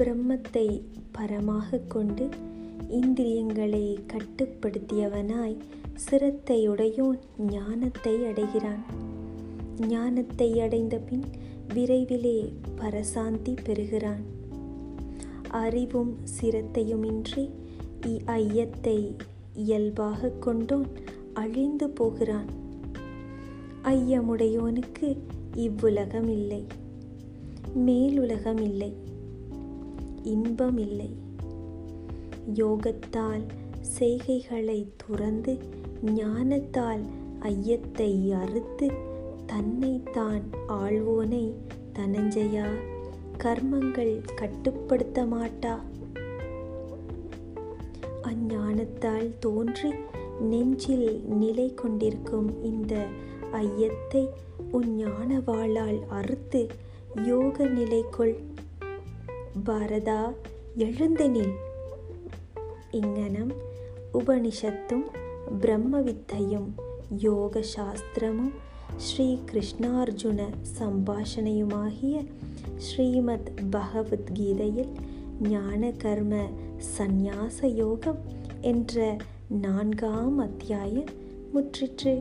பிரம்மத்தை பரமாக கொண்டு இந்திரியங்களை கட்டுப்படுத்தியவனாய் சிரத்தையுடையோன் ஞானத்தை அடைகிறான். ஞானத்தை அடைந்த பின் விரைவிலே பரசாந்தி பெறுகிறான். அறிவும் சிரத்தையுமின்றி இ- ஐயத்தை இயல்பாக கொண்டோன் அழிந்து போகிறான். ஐயமுடையோனுக்கு இவ்வுலகம் இல்லை மேலுலகம் இல்லை இன்பம் இல்லை யோகத்தால் செய்கைகளை துறந்து ஞானத்தால் ஐயத்தை அறுத்து தன்னைத்தான் ஆள்வோனை தனஞ்சயா கர்மங்கள் கட்டுப்படுத்த மாட்டா? அஞ்ஞானத்தால் தோன்றி நெஞ்சில் நிலை கொண்டிருக்கும் இந்த ஐயத்தை உன் ஞானவாளால் அறுத்து யோக நிலைக்குள் பாரதா எழுந்து நில் இங்கனம் உபனிஷத்தும் பிரம்மவித்தையும் யோக சாஸ்திரமும் ஸ்ரீ கிருஷ்ணார்ஜுன சம்பாஷணையுமாகிய ஸ்ரீமத் பகவத்கீதையில் ஞான கர்ம சந்நியாச யோகம் என்ற நான்காம் அத்தியாயம் முற்றிற்று